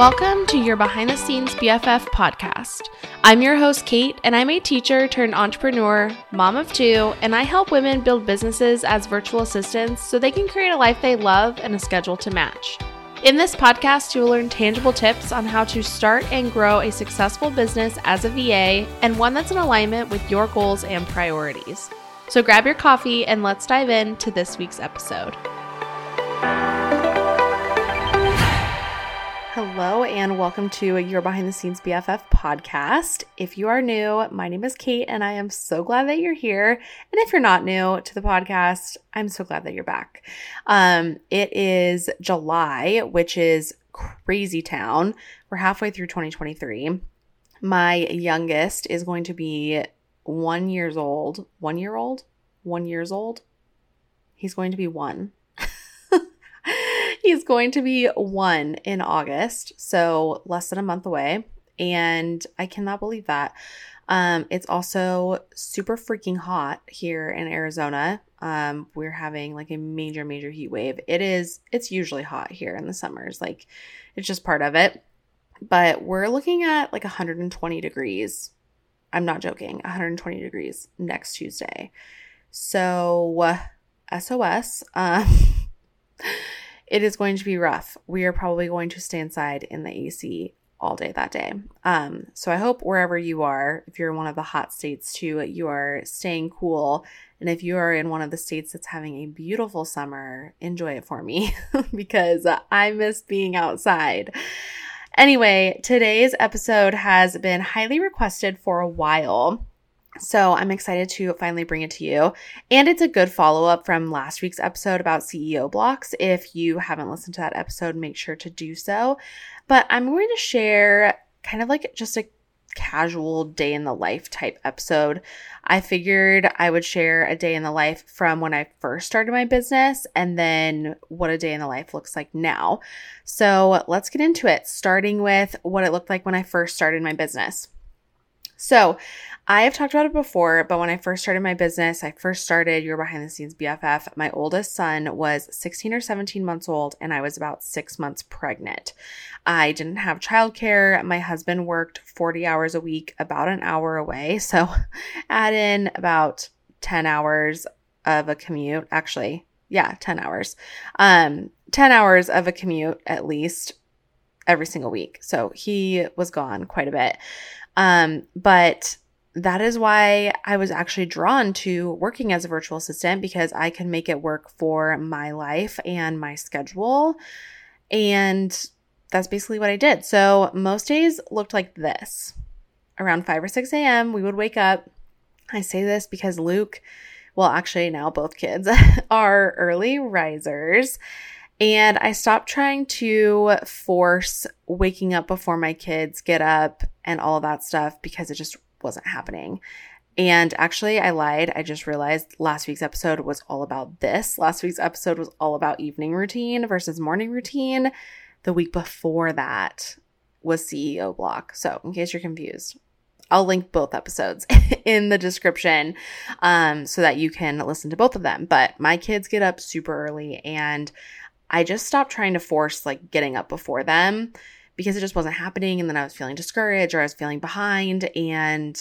Welcome to your behind the scenes BFF podcast. I'm your host, Kate, and I'm a teacher turned entrepreneur, mom of two, and I help women build businesses as virtual assistants so they can create a life they love and a schedule to match. In this podcast, you will learn tangible tips on how to start and grow a successful business as a VA and one that's in alignment with your goals and priorities. So grab your coffee and let's dive into this week's episode. Hello, and welcome to your Behind the Scenes BFF podcast. If you are new, my name is Kate, and I am so glad that you're here. And if you're not new to the podcast, I'm so glad that you're back. Um, it is July, which is crazy town. We're halfway through 2023. My youngest is going to be one years old. One year old? One years old? He's going to be one. He's going to be one in August, so less than a month away. And I cannot believe that. Um, it's also super freaking hot here in Arizona. Um, we're having like a major, major heat wave. It is, it's usually hot here in the summers. Like, it's just part of it. But we're looking at like 120 degrees. I'm not joking, 120 degrees next Tuesday. So, SOS. Um, it is going to be rough. We are probably going to stay inside in the AC all day that day. Um, so I hope wherever you are, if you're in one of the hot states too, you are staying cool. And if you are in one of the states that's having a beautiful summer, enjoy it for me because I miss being outside. Anyway, today's episode has been highly requested for a while. So I'm excited to finally bring it to you. And it's a good follow up from last week's episode about CEO blocks. If you haven't listened to that episode, make sure to do so. But I'm going to share kind of like just a casual day in the life type episode. I figured I would share a day in the life from when I first started my business and then what a day in the life looks like now. So let's get into it, starting with what it looked like when I first started my business. So, I have talked about it before, but when I first started my business, I first started Your Behind the Scenes BFF. My oldest son was 16 or 17 months old, and I was about six months pregnant. I didn't have childcare. My husband worked 40 hours a week, about an hour away. So, add in about 10 hours of a commute. Actually, yeah, 10 hours. Um, 10 hours of a commute at least every single week. So, he was gone quite a bit. Um, but that is why I was actually drawn to working as a virtual assistant because I can make it work for my life and my schedule. And that's basically what I did. So most days looked like this. Around 5 or 6 a.m., we would wake up. I say this because Luke, well, actually, now both kids are early risers. And I stopped trying to force waking up before my kids get up and all of that stuff because it just wasn't happening. And actually, I lied. I just realized last week's episode was all about this. Last week's episode was all about evening routine versus morning routine. The week before that was CEO block. So, in case you're confused, I'll link both episodes in the description um, so that you can listen to both of them. But my kids get up super early and I just stopped trying to force like getting up before them because it just wasn't happening. And then I was feeling discouraged or I was feeling behind and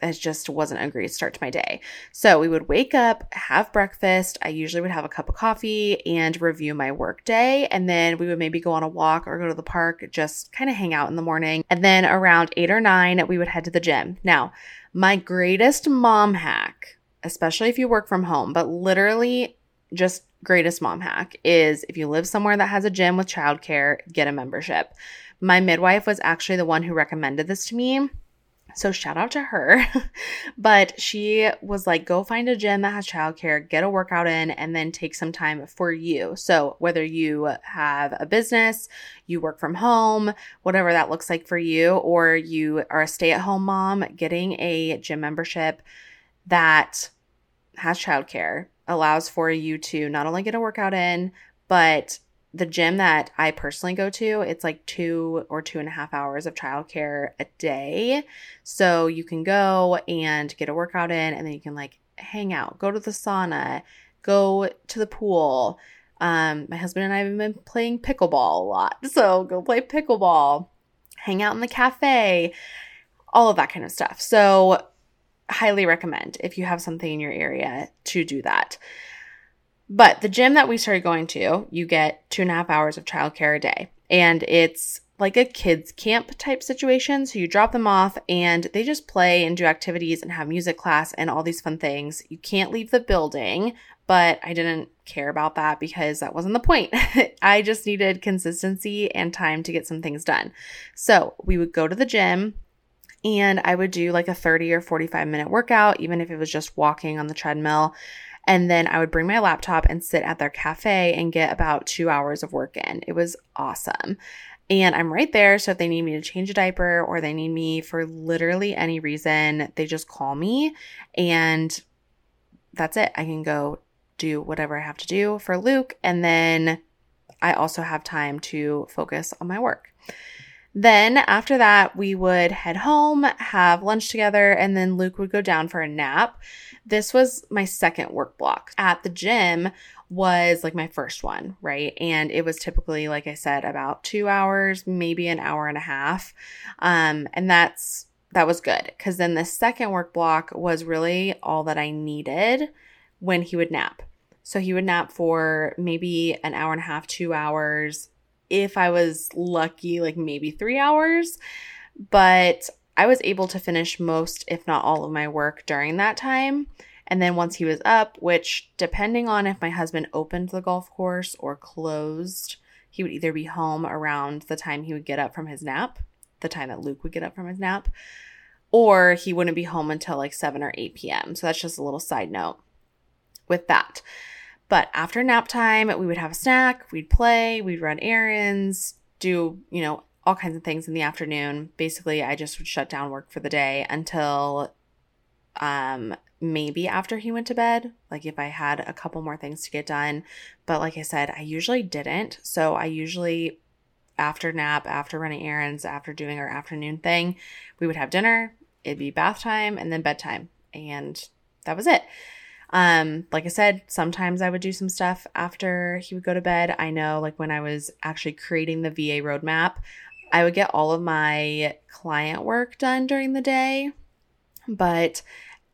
it just wasn't a great start to my day. So we would wake up, have breakfast. I usually would have a cup of coffee and review my work day. And then we would maybe go on a walk or go to the park, just kind of hang out in the morning. And then around eight or nine, we would head to the gym. Now, my greatest mom hack, especially if you work from home, but literally just greatest mom hack is if you live somewhere that has a gym with childcare, get a membership. My midwife was actually the one who recommended this to me. So shout out to her. but she was like, go find a gym that has childcare, get a workout in, and then take some time for you. So whether you have a business, you work from home, whatever that looks like for you, or you are a stay at home mom, getting a gym membership that has childcare allows for you to not only get a workout in, but the gym that I personally go to, it's like two or two and a half hours of childcare a day. So you can go and get a workout in, and then you can like hang out, go to the sauna, go to the pool, Um, my husband and I have been playing pickleball a lot. So go play pickleball, hang out in the cafe, all of that kind of stuff. So, highly recommend if you have something in your area to do that. But the gym that we started going to, you get two and a half hours of childcare a day. And it's like a kids camp type situation. So you drop them off and they just play and do activities and have music class and all these fun things. You can't leave the building, but I didn't care about that because that wasn't the point. I just needed consistency and time to get some things done. So we would go to the gym and I would do like a 30 or 45 minute workout, even if it was just walking on the treadmill. And then I would bring my laptop and sit at their cafe and get about two hours of work in. It was awesome. And I'm right there. So if they need me to change a diaper or they need me for literally any reason, they just call me and that's it. I can go do whatever I have to do for Luke. And then I also have time to focus on my work. Then after that, we would head home, have lunch together, and then Luke would go down for a nap. This was my second work block. At the gym, was like my first one, right? And it was typically, like I said, about two hours, maybe an hour and a half. Um, and that's that was good because then the second work block was really all that I needed when he would nap. So he would nap for maybe an hour and a half, two hours. If I was lucky, like maybe three hours. But I was able to finish most, if not all, of my work during that time. And then once he was up, which depending on if my husband opened the golf course or closed, he would either be home around the time he would get up from his nap, the time that Luke would get up from his nap, or he wouldn't be home until like 7 or 8 p.m. So that's just a little side note with that. But after nap time, we would have a snack, we'd play, we'd run errands, do, you know, all kinds of things in the afternoon. Basically, I just would shut down work for the day until um maybe after he went to bed, like if I had a couple more things to get done. But like I said, I usually didn't. So I usually, after nap, after running errands, after doing our afternoon thing, we would have dinner, it'd be bath time, and then bedtime. And that was it. Um, like I said, sometimes I would do some stuff after he would go to bed. I know, like when I was actually creating the VA roadmap, I would get all of my client work done during the day. But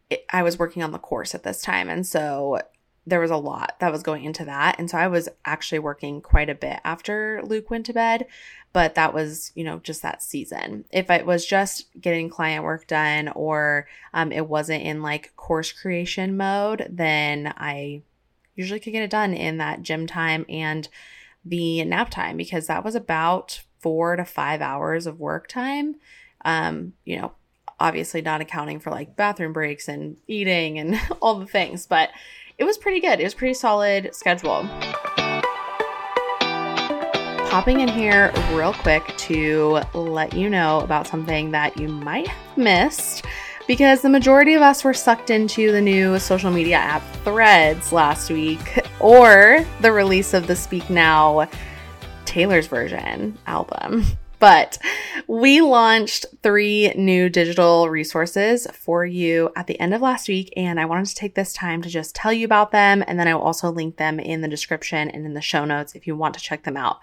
it, I was working on the course at this time. And so there was a lot that was going into that. And so I was actually working quite a bit after Luke went to bed, but that was, you know, just that season. If it was just getting client work done or um, it wasn't in like course creation mode, then I usually could get it done in that gym time and the nap time because that was about four to five hours of work time. Um, you know, obviously not accounting for like bathroom breaks and eating and all the things, but it was pretty good. It was pretty solid schedule. Popping in here real quick to let you know about something that you might have missed because the majority of us were sucked into the new social media app Threads last week or the release of the Speak Now Taylor's version album. But we launched three new digital resources for you at the end of last week, and I wanted to take this time to just tell you about them. And then I will also link them in the description and in the show notes if you want to check them out.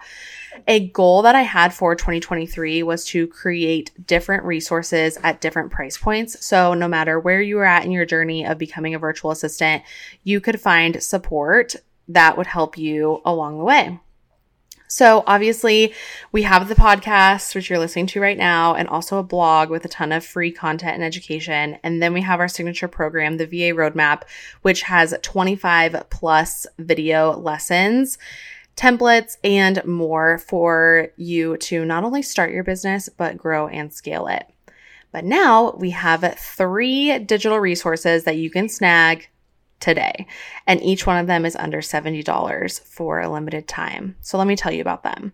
A goal that I had for 2023 was to create different resources at different price points. So, no matter where you are at in your journey of becoming a virtual assistant, you could find support that would help you along the way. So obviously we have the podcast, which you're listening to right now, and also a blog with a ton of free content and education. And then we have our signature program, the VA Roadmap, which has 25 plus video lessons templates and more for you to not only start your business, but grow and scale it. But now we have three digital resources that you can snag today. And each one of them is under $70 for a limited time. So let me tell you about them.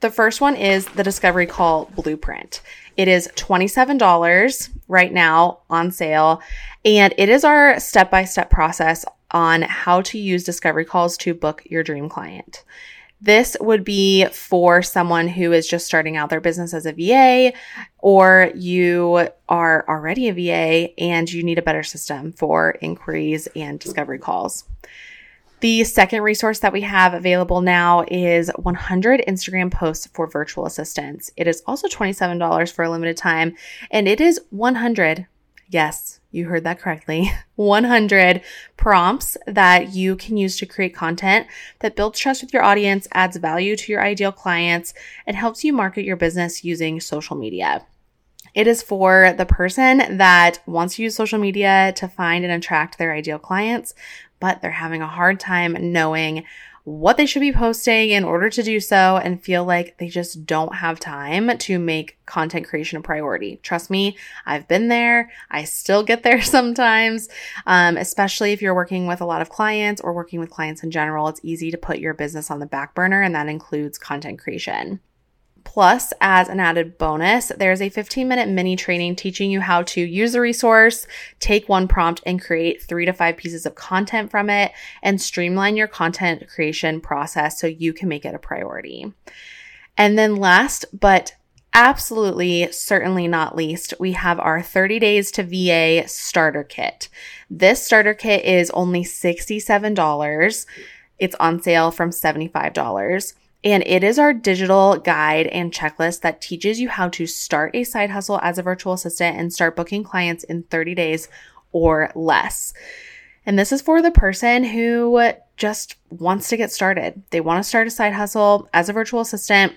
The first one is the Discovery Call Blueprint. It is $27 right now on sale, and it is our step by step process on how to use Discovery Calls to book your dream client. This would be for someone who is just starting out their business as a VA, or you are already a VA and you need a better system for inquiries and discovery calls. The second resource that we have available now is 100 Instagram posts for virtual assistants. It is also $27 for a limited time, and it is 100 Yes, you heard that correctly. 100 prompts that you can use to create content that builds trust with your audience, adds value to your ideal clients, and helps you market your business using social media. It is for the person that wants to use social media to find and attract their ideal clients, but they're having a hard time knowing what they should be posting in order to do so and feel like they just don't have time to make content creation a priority. Trust me, I've been there. I still get there sometimes, um, especially if you're working with a lot of clients or working with clients in general. It's easy to put your business on the back burner, and that includes content creation. Plus, as an added bonus, there's a 15 minute mini training teaching you how to use the resource, take one prompt and create three to five pieces of content from it and streamline your content creation process so you can make it a priority. And then last, but absolutely certainly not least, we have our 30 days to VA starter kit. This starter kit is only $67. It's on sale from $75. And it is our digital guide and checklist that teaches you how to start a side hustle as a virtual assistant and start booking clients in 30 days or less. And this is for the person who just wants to get started. They want to start a side hustle as a virtual assistant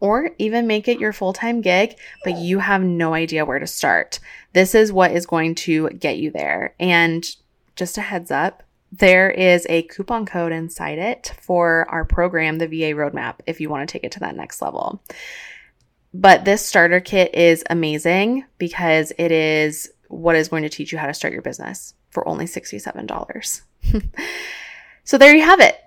or even make it your full time gig, but you have no idea where to start. This is what is going to get you there. And just a heads up, there is a coupon code inside it for our program, the VA Roadmap, if you want to take it to that next level. But this starter kit is amazing because it is what is going to teach you how to start your business for only $67. so there you have it.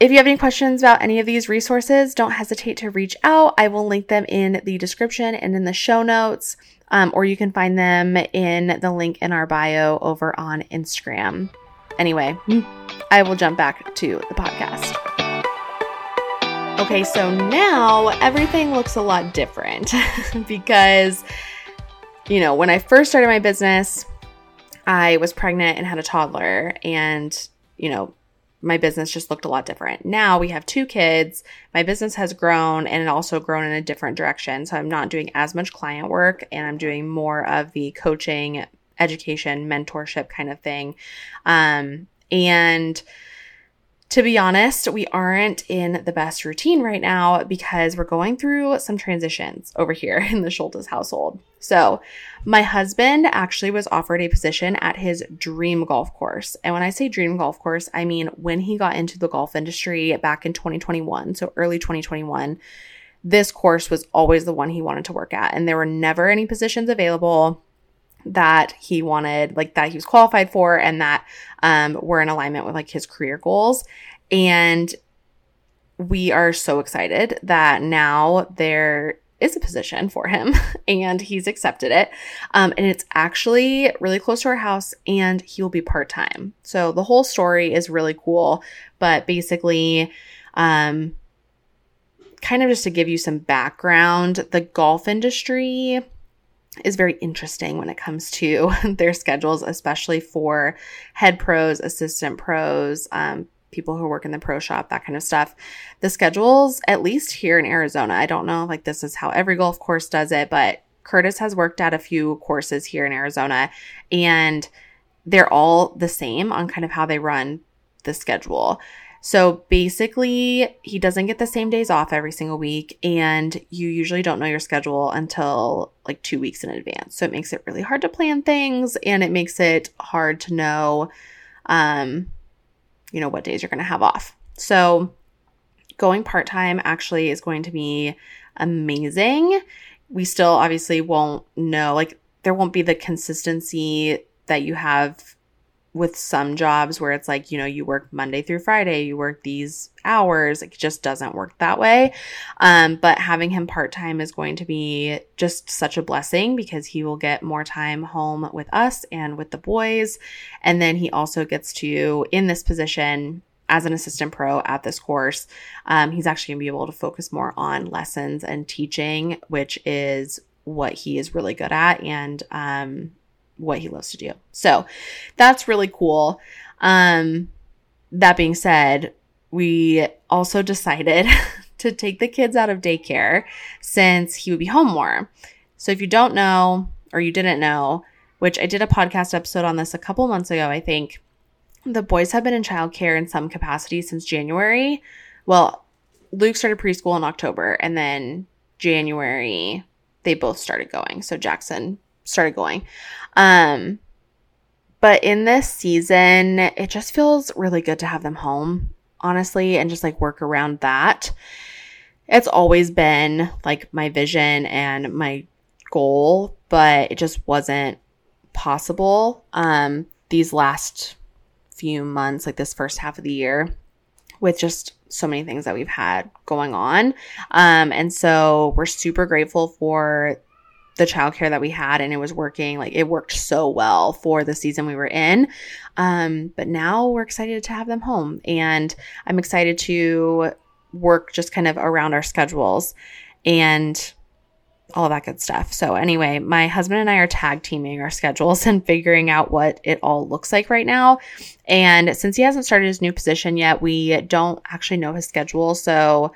If you have any questions about any of these resources, don't hesitate to reach out. I will link them in the description and in the show notes, um, or you can find them in the link in our bio over on Instagram. Anyway, I will jump back to the podcast. Okay, so now everything looks a lot different because, you know, when I first started my business, I was pregnant and had a toddler, and, you know, my business just looked a lot different. Now we have two kids. My business has grown and it also grown in a different direction. So I'm not doing as much client work and I'm doing more of the coaching, education, mentorship kind of thing. Um, and to be honest, we aren't in the best routine right now because we're going through some transitions over here in the Schultes household. So, my husband actually was offered a position at his dream golf course. And when I say dream golf course, I mean when he got into the golf industry back in 2021, so early 2021, this course was always the one he wanted to work at. And there were never any positions available that he wanted, like that he was qualified for, and that um, were in alignment with like his career goals. And we are so excited that now there is a position for him and he's accepted it. Um, and it's actually really close to our house and he'll be part time. So the whole story is really cool. But basically, um, kind of just to give you some background, the golf industry is very interesting when it comes to their schedules, especially for head pros, assistant pros, um, people who work in the pro shop, that kind of stuff. The schedules, at least here in Arizona, I don't know like this is how every golf course does it, but Curtis has worked at a few courses here in Arizona and they're all the same on kind of how they run the schedule. So basically, he doesn't get the same days off every single week, and you usually don't know your schedule until like two weeks in advance. So it makes it really hard to plan things, and it makes it hard to know, um, you know, what days you're going to have off. So going part time actually is going to be amazing. We still obviously won't know, like, there won't be the consistency that you have with some jobs where it's like, you know, you work Monday through Friday, you work these hours, it just doesn't work that way. Um, but having him part time is going to be just such a blessing because he will get more time home with us and with the boys. And then he also gets to, in this position, as an assistant pro at this course, um, he's actually gonna be able to focus more on lessons and teaching, which is what he is really good at. And, um, what he loves to do. So that's really cool. Um, that being said, we also decided to take the kids out of daycare since he would be home more. So if you don't know or you didn't know, which I did a podcast episode on this a couple months ago, I think, the boys have been in childcare in some capacity since January. Well, Luke started preschool in October and then January they both started going. So Jackson started going. Um but in this season, it just feels really good to have them home, honestly, and just like work around that. It's always been like my vision and my goal, but it just wasn't possible um these last few months, like this first half of the year with just so many things that we've had going on. Um, and so we're super grateful for the childcare that we had and it was working like it worked so well for the season we were in um, but now we're excited to have them home and i'm excited to work just kind of around our schedules and all that good stuff. So, anyway, my husband and I are tag teaming our schedules and figuring out what it all looks like right now. And since he hasn't started his new position yet, we don't actually know his schedule. So,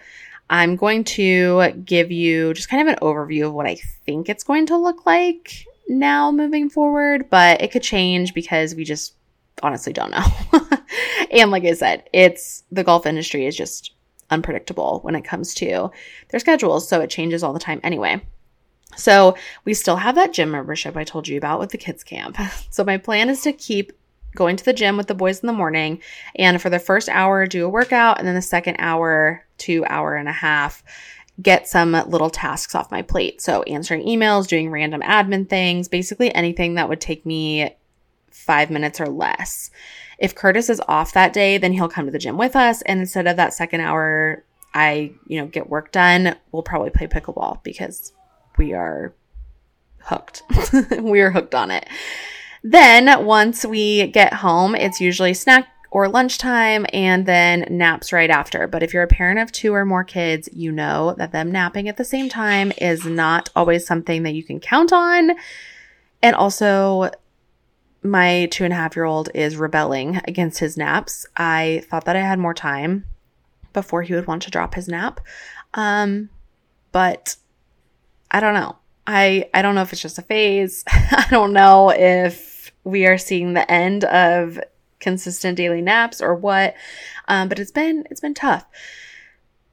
I'm going to give you just kind of an overview of what I think it's going to look like now moving forward, but it could change because we just honestly don't know. and like I said, it's the golf industry is just unpredictable when it comes to their schedules. So it changes all the time anyway. So we still have that gym membership I told you about with the kids camp. So my plan is to keep going to the gym with the boys in the morning and for the first hour do a workout and then the second hour to hour and a half get some little tasks off my plate. So answering emails, doing random admin things, basically anything that would take me 5 minutes or less. If Curtis is off that day, then he'll come to the gym with us and instead of that second hour I, you know, get work done, we'll probably play pickleball because we are hooked. we are hooked on it. Then once we get home, it's usually snack or lunchtime and then naps right after. But if you're a parent of two or more kids, you know that them napping at the same time is not always something that you can count on. And also, my two and a half year old is rebelling against his naps. I thought that I had more time before he would want to drop his nap. Um, but I don't know. I I don't know if it's just a phase. I don't know if we are seeing the end of consistent daily naps or what. Um, but it's been it's been tough.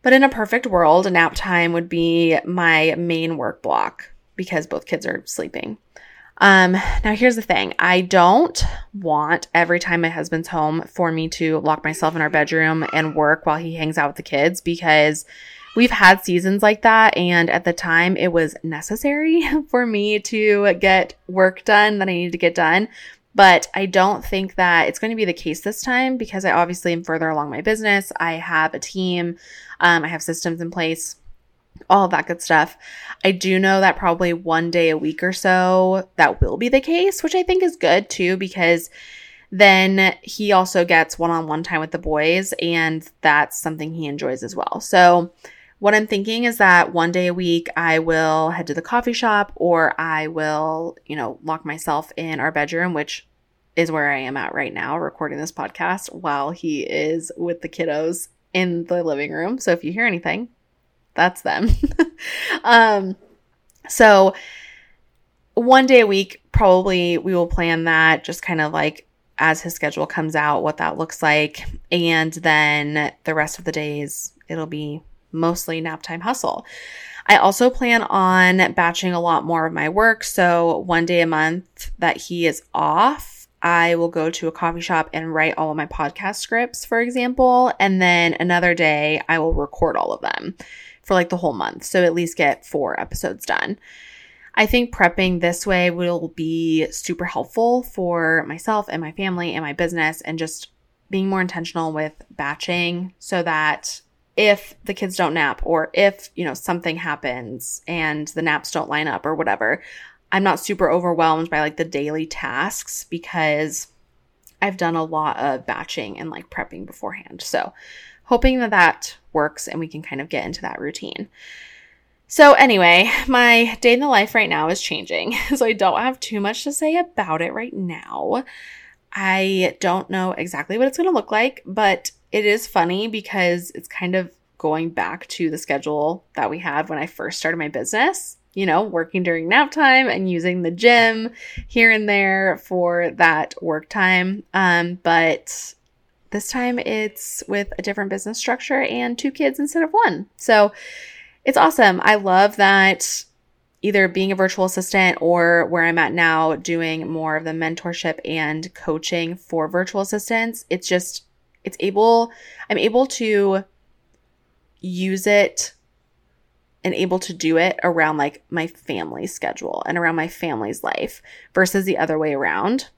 But in a perfect world, a nap time would be my main work block because both kids are sleeping. Um, now here's the thing. I don't want every time my husband's home for me to lock myself in our bedroom and work while he hangs out with the kids because we've had seasons like that. And at the time, it was necessary for me to get work done that I needed to get done. But I don't think that it's going to be the case this time because I obviously am further along my business. I have a team, um, I have systems in place, all that good stuff. I do know that probably one day a week or so that will be the case, which I think is good too because then he also gets one on one time with the boys, and that's something he enjoys as well. So, what I'm thinking is that one day a week I will head to the coffee shop or I will, you know, lock myself in our bedroom, which is where I am at right now, recording this podcast while he is with the kiddos in the living room. So if you hear anything, that's them. um, so one day a week, probably we will plan that just kind of like as his schedule comes out, what that looks like. And then the rest of the days, it'll be mostly nap time hustle. I also plan on batching a lot more of my work. So one day a month that he is off, I will go to a coffee shop and write all of my podcast scripts, for example. And then another day I will record all of them for like the whole month. So at least get four episodes done. I think prepping this way will be super helpful for myself and my family and my business and just being more intentional with batching so that if the kids don't nap or if, you know, something happens and the naps don't line up or whatever, I'm not super overwhelmed by like the daily tasks because I've done a lot of batching and like prepping beforehand. So, hoping that that works and we can kind of get into that routine. So, anyway, my day in the life right now is changing. So, I don't have too much to say about it right now. I don't know exactly what it's going to look like, but it is funny because it's kind of going back to the schedule that we had when I first started my business, you know, working during nap time and using the gym here and there for that work time. Um, but this time it's with a different business structure and two kids instead of one. So it's awesome. I love that either being a virtual assistant or where I'm at now doing more of the mentorship and coaching for virtual assistants. It's just, it's able, I'm able to use it and able to do it around like my family schedule and around my family's life versus the other way around.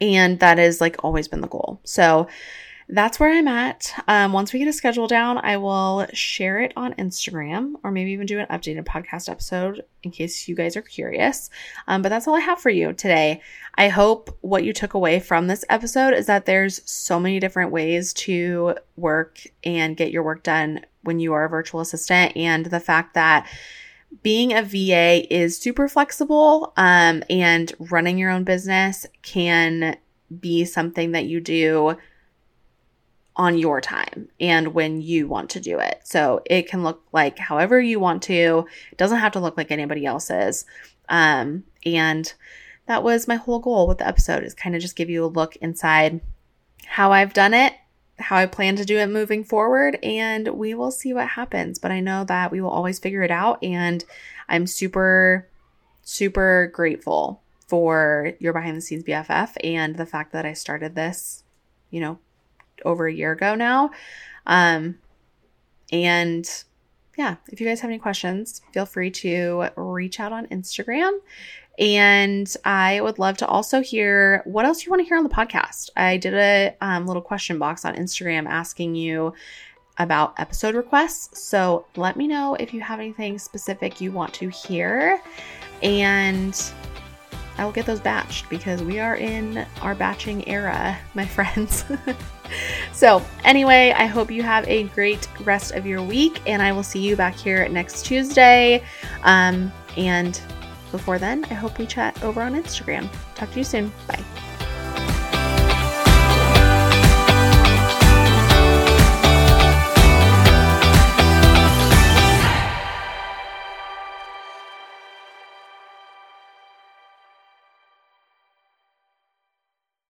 And that has like always been the goal. So that's where I'm at. Um, once we get a schedule down, I will share it on Instagram or maybe even do an updated podcast episode in case you guys are curious. Um, but that's all I have for you today. I hope what you took away from this episode is that there's so many different ways to work and get your work done when you are a virtual assistant, and the fact that being a VA is super flexible um, and running your own business can be something that you do on your time and when you want to do it. So it can look like however you want to. It doesn't have to look like anybody else's. Um, and that was my whole goal with the episode is kind of just give you a look inside how I've done it, how I plan to do it moving forward, and we will see what happens. But I know that we will always figure it out. And I'm super, super grateful for your behind the scenes BFF and the fact that I started this, you know, over a year ago now. Um, and yeah, if you guys have any questions, feel free to reach out on Instagram. And I would love to also hear what else you want to hear on the podcast. I did a um, little question box on Instagram asking you about episode requests. So let me know if you have anything specific you want to hear. And I will get those batched because we are in our batching era, my friends. so, anyway, I hope you have a great rest of your week, and I will see you back here next Tuesday. Um, and before then, I hope we chat over on Instagram. Talk to you soon. Bye.